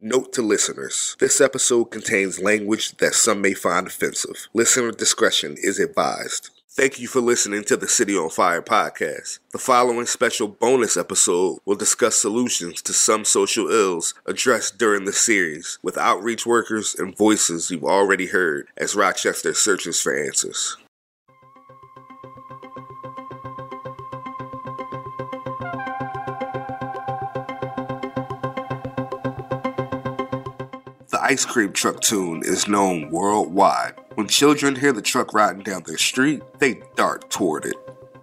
Note to listeners this episode contains language that some may find offensive. Listener discretion is advised. Thank you for listening to the City on Fire podcast. The following special bonus episode will discuss solutions to some social ills addressed during the series with outreach workers and voices you've already heard as Rochester searches for answers. Ice cream truck tune is known worldwide. When children hear the truck riding down their street, they dart toward it.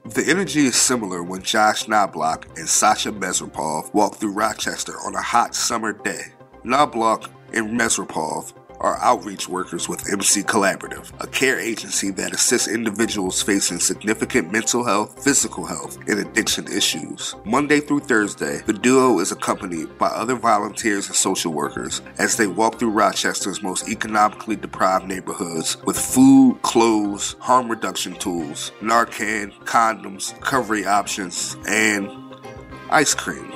The energy is similar when Josh Knobloch and Sasha Mesropov walk through Rochester on a hot summer day. Knobloch and Mesropov are outreach workers with MC Collaborative, a care agency that assists individuals facing significant mental health, physical health, and addiction issues. Monday through Thursday, the duo is accompanied by other volunteers and social workers as they walk through Rochester's most economically deprived neighborhoods with food, clothes, harm reduction tools, Narcan, condoms, recovery options, and ice cream.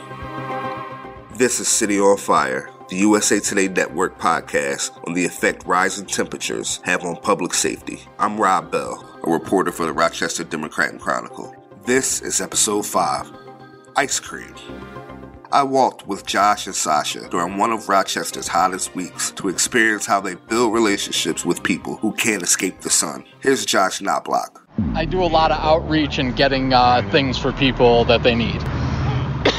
This is City on Fire the USA Today Network podcast on the effect rising temperatures have on public safety. I'm Rob Bell, a reporter for the Rochester Democrat and Chronicle. This is episode 5 Ice Cream. I walked with Josh and Sasha during one of Rochester's hottest weeks to experience how they build relationships with people who can't escape the sun. Here's Josh Knobloch. I do a lot of outreach and getting uh, things for people that they need.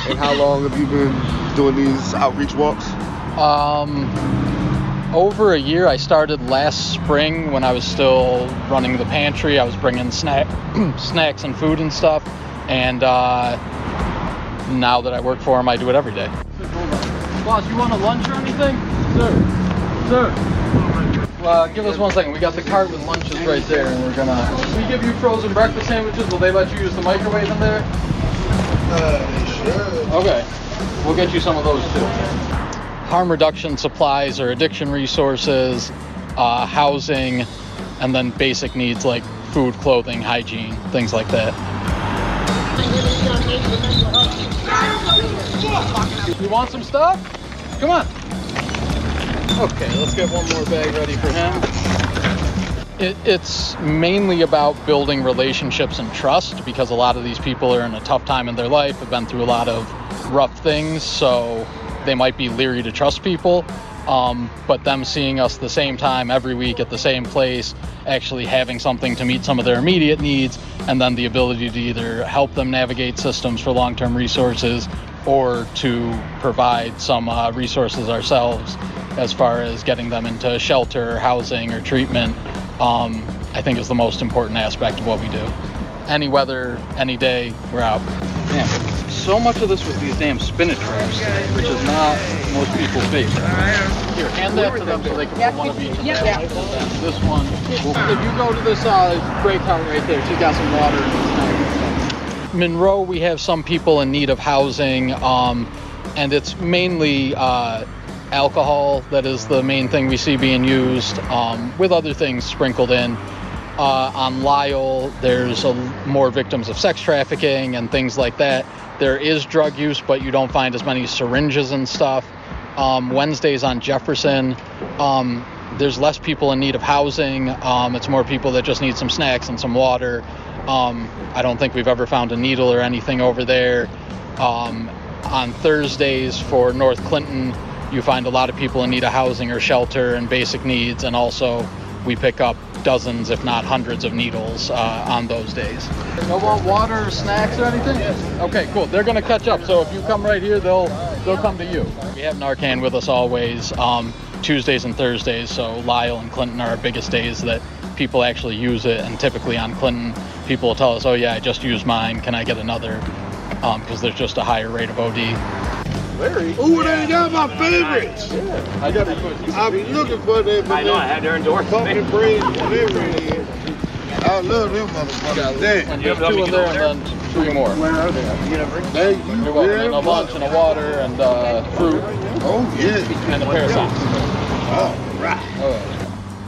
And how long have you been doing these outreach walks? Um, over a year. I started last spring when I was still running the pantry. I was bringing snack, snacks and food and stuff. And uh, now that I work for him, I do it every day. Boss, you want a lunch or anything? Sir, sir. Uh, give us one second. We got the cart with lunches right there, and we're gonna. We give you frozen breakfast sandwiches. Will they let you use the microwave in there? Uh, sure. Okay, we'll get you some of those too harm reduction supplies or addiction resources, uh, housing, and then basic needs like food, clothing, hygiene, things like that. You want some stuff? Come on. Okay, let's get one more bag ready for him. It, it's mainly about building relationships and trust because a lot of these people are in a tough time in their life, have been through a lot of rough things. So they might be leery to trust people. Um, but them seeing us the same time every week at the same place, actually having something to meet some of their immediate needs, and then the ability to either help them navigate systems for long term resources or to provide some uh, resources ourselves as far as getting them into shelter, housing, or treatment, um, I think is the most important aspect of what we do. Any weather, any day, we're out. Yeah so much of this was these damn spinach wraps, which is not most people's favorite. Here, hand that to them so they can put one of each. Yeah, yeah. This one. If you go to this uh, cart right there, she's got some water Monroe, we have some people in need of housing, um, and it's mainly uh, alcohol that is the main thing we see being used, um, with other things sprinkled in. Uh, on Lyell, there's a, more victims of sex trafficking and things like that. There is drug use, but you don't find as many syringes and stuff. Um, Wednesdays on Jefferson, um, there's less people in need of housing. Um, it's more people that just need some snacks and some water. Um, I don't think we've ever found a needle or anything over there. Um, on Thursdays for North Clinton, you find a lot of people in need of housing or shelter and basic needs, and also we pick up dozens, if not hundreds, of needles uh, on those days. No want water snacks or anything? Okay, cool. They're gonna catch up. So if you come right here, they'll they'll come to you. We have Narcan with us always, um, Tuesdays and Thursdays. So Lyell and Clinton are our biggest days that people actually use it. And typically on Clinton, people will tell us, "Oh yeah, I just used mine. Can I get another?" Because um, there's just a higher rate of OD. Larry. Ooh, they got my favorites. Yeah, I got it. I've been looking for them. I know, I had their endorsement. Pumpkin bread, whatever it is. I love them motherfuckers. Damn. There's two in there and then three more. Where are they? Thank you. You're welcome. And a lunch and a water and uh, fruit. Oh, yeah. And a pair of socks. All right. Oh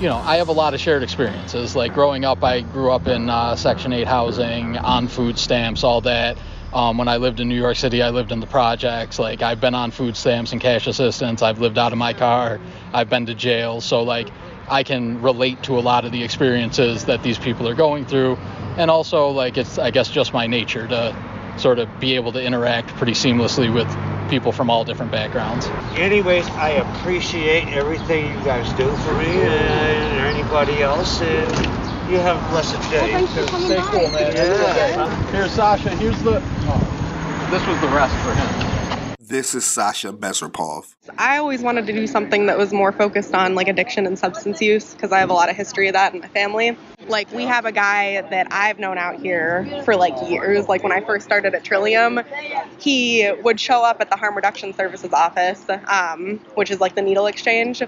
you know, I have a lot of shared experiences. Like growing up, I grew up in uh, Section 8 housing, on food stamps, all that Um, when I lived in New York City, I lived in the projects. Like I've been on food stamps and cash assistance. I've lived out of my car. I've been to jail. So like I can relate to a lot of the experiences that these people are going through. And also like it's I guess just my nature to sort of be able to interact pretty seamlessly with people from all different backgrounds. Anyways, I appreciate everything you guys do for me and anybody else. And you have a blessed day. Well, thanks for coming Stay by. cool, man. Yeah. Here's Sasha. Here's the. Oh, this was the rest for him. This is Sasha Mesropov. I always wanted to do something that was more focused on like addiction and substance use because I have a lot of history of that in my family. Like we have a guy that I've known out here for like years. Like when I first started at Trillium, he would show up at the Harm Reduction Services office, um, which is like the needle exchange.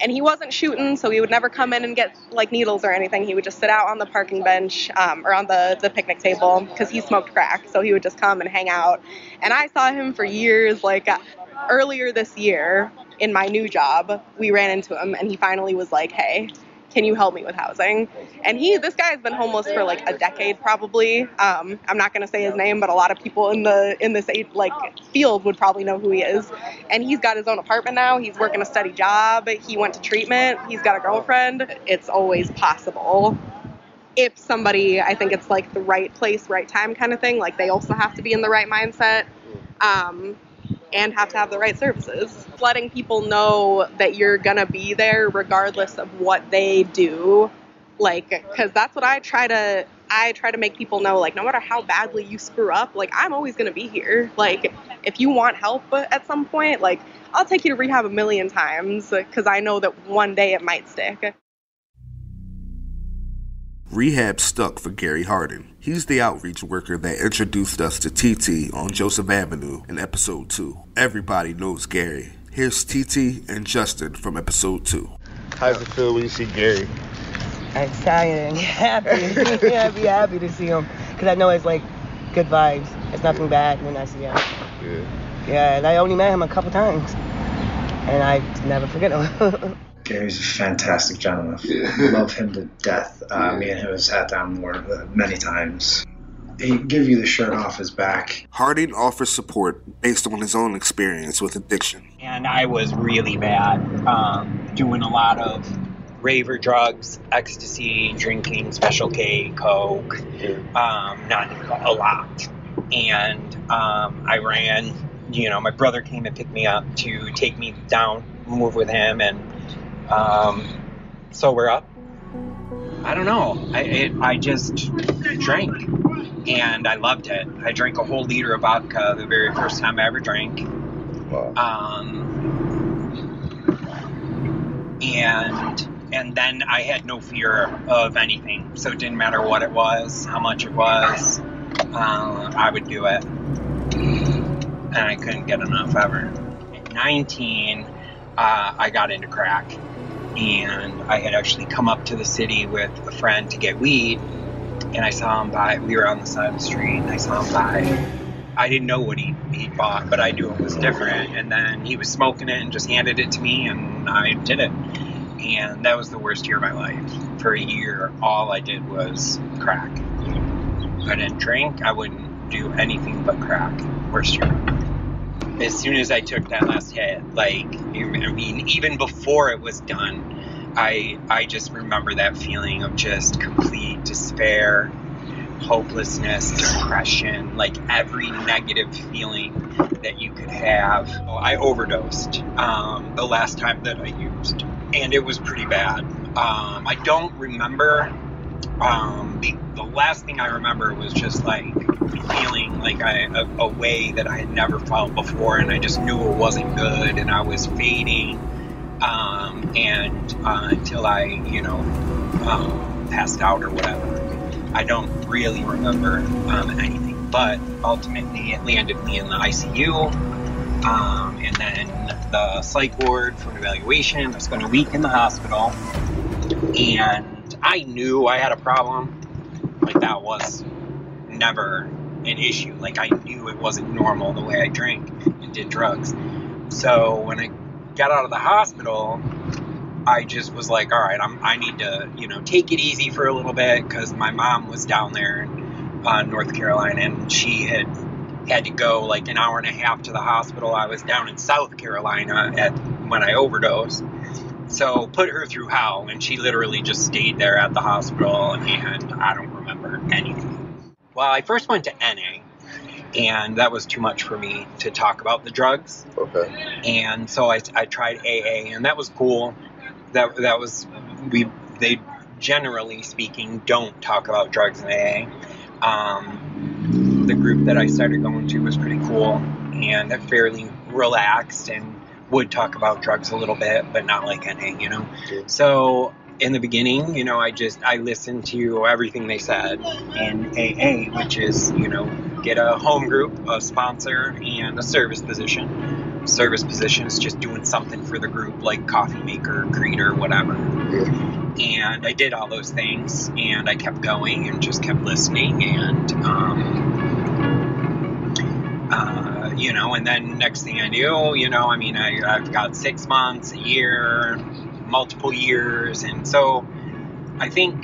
And he wasn't shooting, so he would never come in and get like needles or anything. He would just sit out on the parking bench um, or on the, the picnic table because he smoked crack. So he would just come and hang out. And I saw him for years, like uh, earlier this year in my new job, we ran into him and he finally was like, "Hey, can you help me with housing?" And he, this guy has been homeless for like a decade probably. Um, I'm not gonna say his name, but a lot of people in the in this like field would probably know who he is. And he's got his own apartment now. He's working a steady job. He went to treatment. He's got a girlfriend. It's always possible. If somebody, I think it's like the right place, right time kind of thing. Like they also have to be in the right mindset. Um, and have to have the right services. Letting people know that you're gonna be there regardless of what they do, like, because that's what I try to. I try to make people know, like, no matter how badly you screw up, like, I'm always gonna be here. Like, if you want help at some point, like, I'll take you to rehab a million times because I know that one day it might stick. Rehab stuck for Gary Harding. He's the outreach worker that introduced us to TT on Joseph Avenue in episode 2. Everybody knows Gary. Here's TT and Justin from episode 2. How does it feel when you see Gary? excited and happy. yeah, I'd be happy to see him because I know it's like good vibes. It's nothing bad when I see him. Yeah. Yeah, and I only met him a couple times, and I never forget him. Gary's a fantastic gentleman. Love him to death. Uh, me and him have sat down more uh, many times. He give you the shirt off his back. Harding offers support based on his own experience with addiction. and I was really bad, um, doing a lot of raver drugs, ecstasy, drinking Special K, Coke, um, not a lot. And um, I ran, you know, my brother came and picked me up to take me down, move with him, and um, sober up. I don't know. I, it, I just drank, and I loved it. I drank a whole liter of vodka the very first time I ever drank. Um, and and then I had no fear of anything, so it didn't matter what it was, how much it was. Uh, I would do it, and I couldn't get enough ever. At 19, uh, I got into crack, and I had actually come up to the city with a friend to get weed, and I saw him buy. We were on the side of the street, and I saw him buy. I didn't know what he he bought, but I knew it was different. And then he was smoking it and just handed it to me, and I did it. And that was the worst year of my life. For a year, all I did was crack. I didn't drink. I wouldn't do anything but crack. Worst year. As soon as I took that last hit, like I mean, even before it was done, I I just remember that feeling of just complete despair, hopelessness, depression, like every negative feeling that you could have. I overdosed um, the last time that I used, and it was pretty bad. Um, I don't remember. Um, the last thing I remember was just like feeling like I, a, a way that I had never felt before, and I just knew it wasn't good, and I was fading. Um, and uh, until I, you know, um, passed out or whatever. I don't really remember um, anything, but ultimately it landed me in the ICU, um, and then the psych ward for an evaluation. I spent a week in the hospital, and I knew I had a problem. Like that was never an issue. Like I knew it wasn't normal the way I drank and did drugs. So when I got out of the hospital, I just was like, all right, I'm, I need to, you know, take it easy for a little bit because my mom was down there in uh, North Carolina and she had had to go like an hour and a half to the hospital. I was down in South Carolina at when I overdosed. So put her through hell, and she literally just stayed there at the hospital, and I don't remember anything. Well, I first went to NA, and that was too much for me to talk about the drugs. Okay. And so I, I tried AA, and that was cool. That that was we they generally speaking don't talk about drugs in AA. Um, the group that I started going to was pretty cool and fairly relaxed and would talk about drugs a little bit, but not like NA, you know. So in the beginning, you know, I just I listened to everything they said in AA, which is you know get a home group, a sponsor, and a service position. Service position is just doing something for the group, like coffee maker, greeter, whatever. And I did all those things, and I kept going and just kept listening, and um, uh, you know, and then next thing I knew, you know, I mean, I, I've got six months, a year, multiple years, and so I think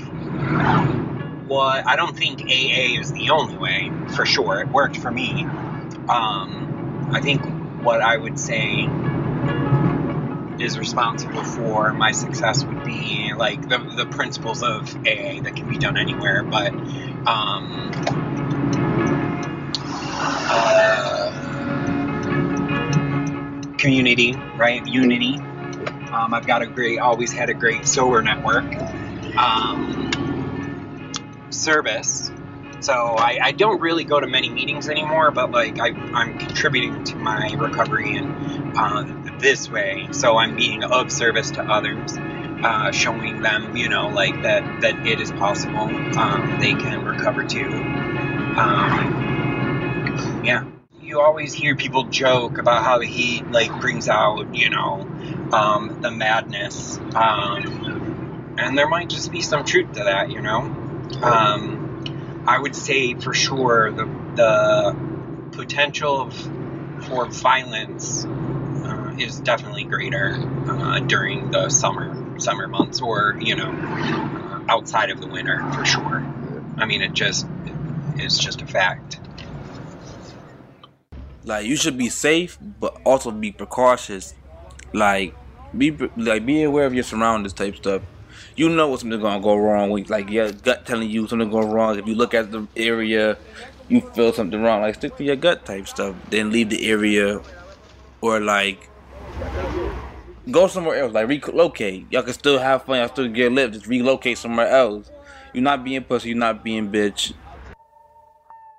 what I don't think AA is the only way for sure. It worked for me. Um, I think what I would say is responsible for my success would be like the, the principles of AA that can be done anywhere, but um, uh, community, right? Unity. Um, I've got a great, always had a great sober network. Um, service. So I, I don't really go to many meetings anymore, but like I, I'm contributing to my recovery in uh, this way. So I'm being of service to others, uh, showing them, you know, like that that it is possible. Um, they can recover too. Um, yeah. You always hear people joke about how the heat like brings out, you know, um, the madness, um, and there might just be some truth to that, you know. Um, I would say for sure the the potential of, for violence uh, is definitely greater uh, during the summer summer months, or you know, uh, outside of the winter for sure. I mean, it just it's just a fact. Like you should be safe, but also be precautious. Like be like be aware of your surroundings, type stuff. You know what something's gonna go wrong like your gut telling you something's going wrong. If you look at the area, you feel something wrong. Like stick to your gut type stuff. Then leave the area, or like go somewhere else. Like relocate. Y'all can still have fun. Y'all still get lit. Just relocate somewhere else. You're not being pussy. You're not being bitch.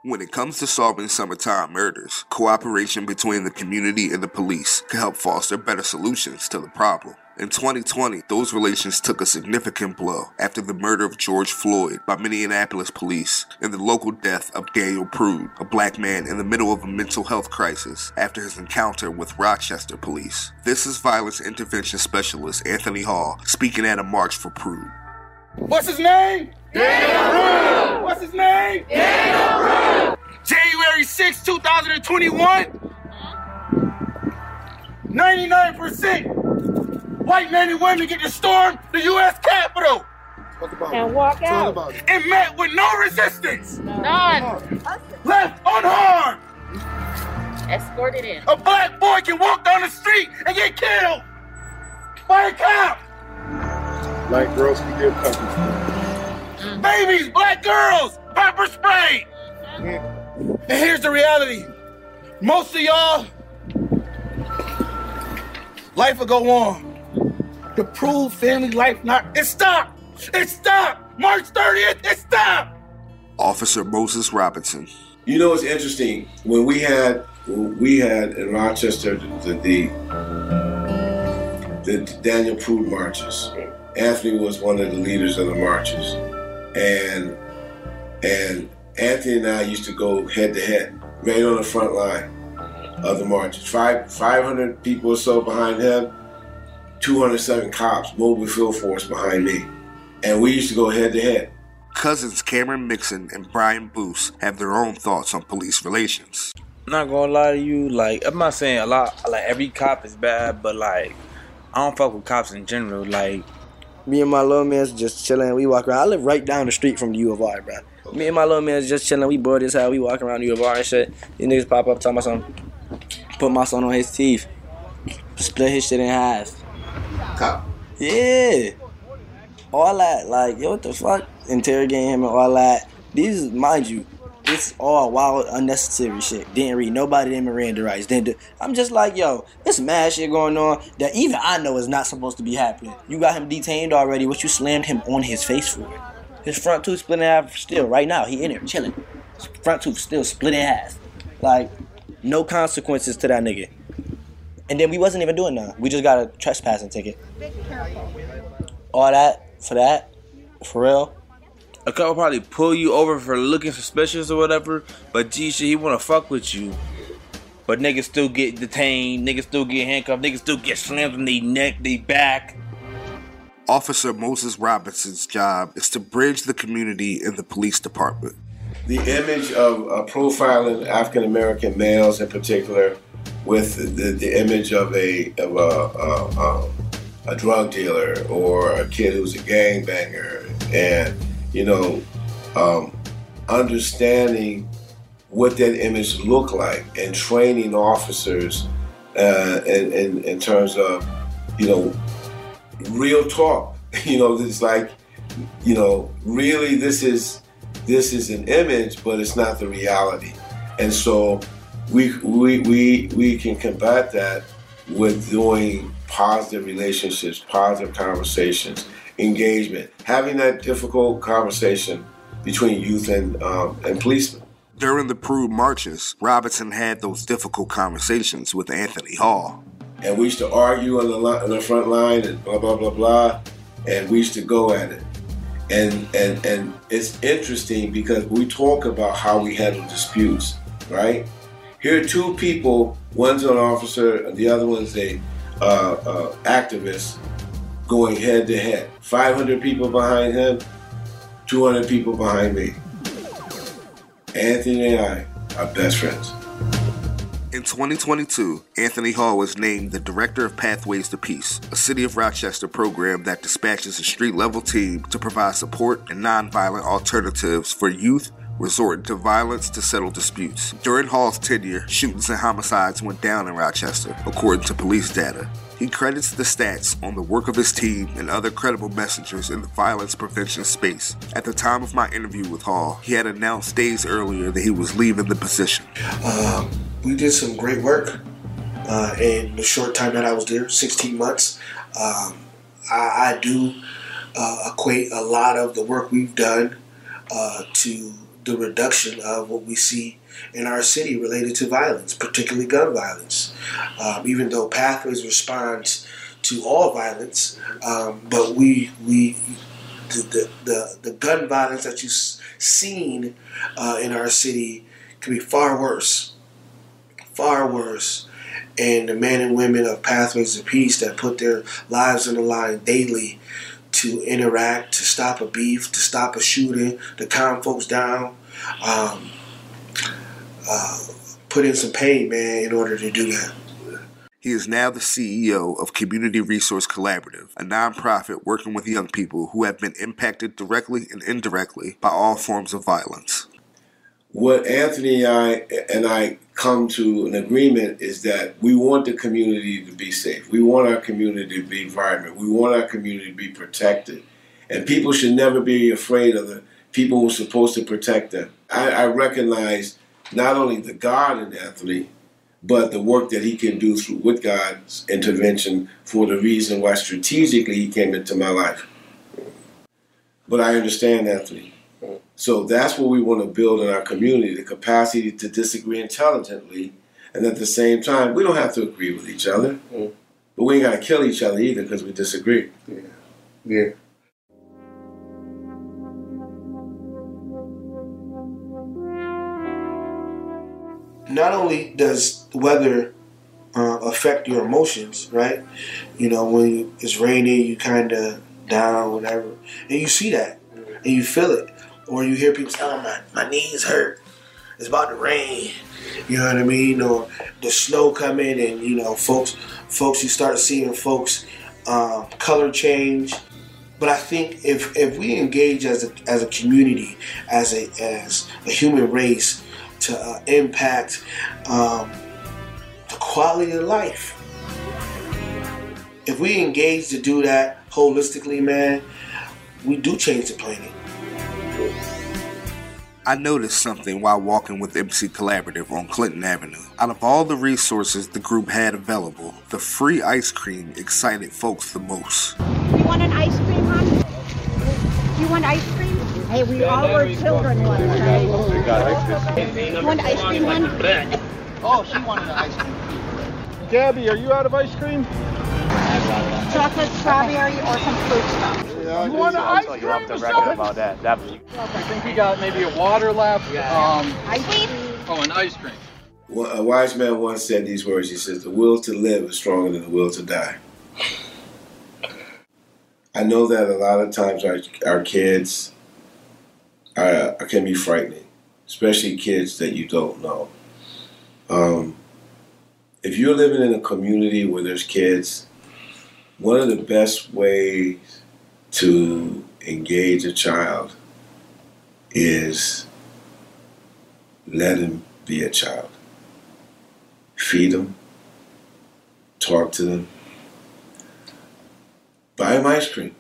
When it comes to solving summertime murders, cooperation between the community and the police can help foster better solutions to the problem. In 2020, those relations took a significant blow after the murder of George Floyd by Minneapolis police and the local death of Daniel Prude, a black man in the middle of a mental health crisis after his encounter with Rochester police. This is violence intervention specialist Anthony Hall speaking at a march for Prude. What's his name? Daniel Prude. What's his name? Daniel Prude. January 6, 2021. 99% white men and women get to storm the U.S. Capitol. And walk out. And met with no resistance. None. Left unharmed. Escorted in. A black boy can walk down the street and get killed by a cop. Black girls can get pepper spray. Babies, black girls, pepper spray. And here's the reality. Most of y'all, life will go on. The Prude family life not, it stopped. It stopped. March 30th, it stopped. Officer Moses Robinson. You know it's interesting? When we had when we had in Rochester the the, the Daniel Prude marches. Anthony was one of the leaders of the marches, and and Anthony and I used to go head to head, right on the front line of the marches. Five five hundred people or so behind him, two hundred seven cops, mobile field force behind me, and we used to go head to head. Cousins Cameron Mixon and Brian Boos have their own thoughts on police relations. I'm not gonna lie to you, like I'm not saying a lot, like every cop is bad, but like I don't fuck with cops in general. Like me and my little man's just chilling. We walk around. I live right down the street from the U of I, bro. Me and my little man is just chilling. We bored as hell. We walking around New Bar and shit. These niggas pop up talking about something. Put my son on his teeth. Split his shit in half. Cop. Yeah. All that, like, yo, what the fuck? Interrogating him and all that. These, mind you, it's all wild, unnecessary shit. Didn't read nobody in Miranda rights. Didn't do. I'm just like, yo, it's mad shit going on that even I know is not supposed to be happening. You got him detained already. What you slammed him on his face for? His front tooth split in half still right now. He in there chilling. His front tooth still split in half. Like, no consequences to that nigga. And then we wasn't even doing nothing. We just got a trespassing ticket. All that for that, for real. A couple probably pull you over for looking suspicious or whatever, but G shit, he wanna fuck with you. But niggas still get detained, niggas still get handcuffed, niggas still get slammed on their neck, they back. Officer Moses Robinson's job is to bridge the community and the police department. The image of uh, profiling African American males in particular with the, the image of a of a, a, a, a drug dealer or a kid who's a gangbanger and you know um, understanding what that image looked like and training officers uh, in, in, in terms of you know real talk. You know it's like you know really this is this is an image but it's not the reality. And so we we we, we can combat that with doing positive relationships positive conversations engagement having that difficult conversation between youth and um, and policemen During the Prude marches, Robinson had those difficult conversations with Anthony Hall. and we used to argue on the on the front line and blah blah blah blah, and we used to go at it. And and and it's interesting because we talk about how we handle disputes, right? Here are two people. One's an officer, the other one's a uh, uh, activist, going head to head. Five hundred people behind him, two hundred people behind me. Anthony and I are best friends. In 2022, Anthony Hall was named the Director of Pathways to Peace, a City of Rochester program that dispatches a street level team to provide support and nonviolent alternatives for youth resorting to violence to settle disputes. During Hall's tenure, shootings and homicides went down in Rochester, according to police data. He credits the stats on the work of his team and other credible messengers in the violence prevention space. At the time of my interview with Hall, he had announced days earlier that he was leaving the position. Um, we did some great work uh, in the short time that I was there, 16 months. Um, I, I do uh, equate a lot of the work we've done uh, to the reduction of what we see in our city related to violence, particularly gun violence. Um, even though Pathways responds to all violence, um, but we we the, the, the, gun violence that you've seen uh, in our city can be far worse, far worse. And the men and women of Pathways of Peace that put their lives on the line daily to interact, to stop a beef, to stop a shooting, to calm folks down, um, uh, put in some pain, man, in order to do that. He is now the CEO of Community Resource Collaborative, a nonprofit working with young people who have been impacted directly and indirectly by all forms of violence. What Anthony and I, and I come to an agreement is that we want the community to be safe. We want our community to be vibrant. We want our community to be protected. And people should never be afraid of the people who are supposed to protect them. I, I recognize not only the God in Anthony, but the work that he can do through with God's intervention for the reason why strategically he came into my life. But I understand Anthony. So that's what we want to build in our community the capacity to disagree intelligently. And at the same time, we don't have to agree with each other. But we ain't got to kill each other either because we disagree. Yeah. Yeah. Not only does weather uh, affect your emotions, right? You know, when it's raining, you kind of down, whatever, and you see that, and you feel it, or you hear people say, "Oh, my my knees hurt. It's about to rain." You know what I mean? Or the snow coming, and you know, folks, folks, you start seeing folks um, color change. But I think if if we engage as a as a community, as a as a human race, to uh, impact um, the quality of life. If we engage to do that holistically, man, we do change the planet. I noticed something while walking with MC Collaborative on Clinton Avenue. Out of all the resources the group had available, the free ice cream excited folks the most. You want an ice cream, hon? You want ice cream? Hey, we all were children once, right? We got ice cream. You want ice cream, hon? Oh, she wanted an ice cream. Gabby, are you out of ice cream? Chocolate strawberry or some fruit stuff? you want an ice cream? You'll have to reckon about that. that I think we got maybe a water left. Um, ice cream? oh, an ice cream. A wise man once said these words. He says, "The will to live is stronger than the will to die." I know that a lot of times our our kids uh, can be frightening, especially kids that you don't know. Um, if you're living in a community where there's kids, one of the best ways to engage a child is let him be a child. Feed them, talk to them, buy them ice cream.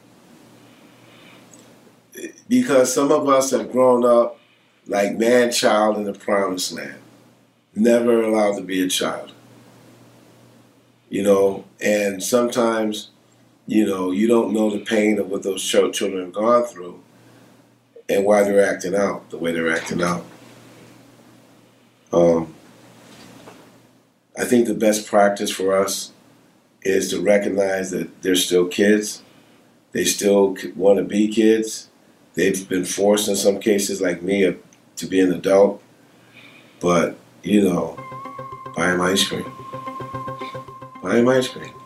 Because some of us have grown up like man child in the promised land, never allowed to be a child. You know, and sometimes, you know, you don't know the pain of what those children have gone through and why they're acting out the way they're acting out. Um, I think the best practice for us is to recognize that they're still kids. They still want to be kids. They've been forced in some cases, like me, to be an adult. But, you know, buy them ice cream. Buy them ice cream.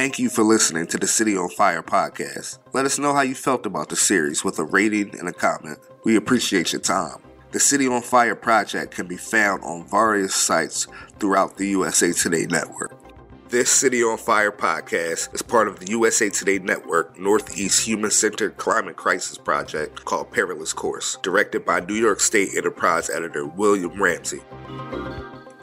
Thank you for listening to the City on Fire podcast. Let us know how you felt about the series with a rating and a comment. We appreciate your time. The City on Fire project can be found on various sites throughout the USA Today network. This City on Fire podcast is part of the USA Today Network Northeast Human Centered Climate Crisis Project called Perilous Course, directed by New York State Enterprise editor William Ramsey.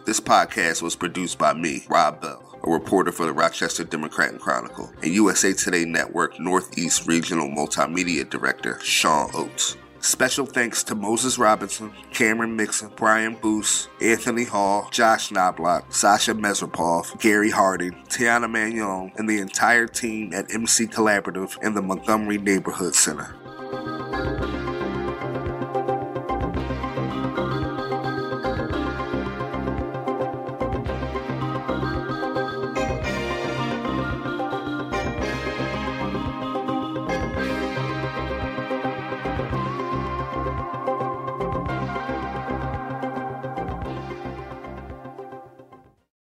This podcast was produced by me, Rob Bell, a reporter for the Rochester Democrat and Chronicle, and USA Today Network Northeast Regional Multimedia Director Sean Oates. Special thanks to Moses Robinson, Cameron Mixon, Brian Boos, Anthony Hall, Josh Knobloch, Sasha Mesropov, Gary Harding, Tiana Magnon, and the entire team at MC Collaborative and the Montgomery Neighborhood Center.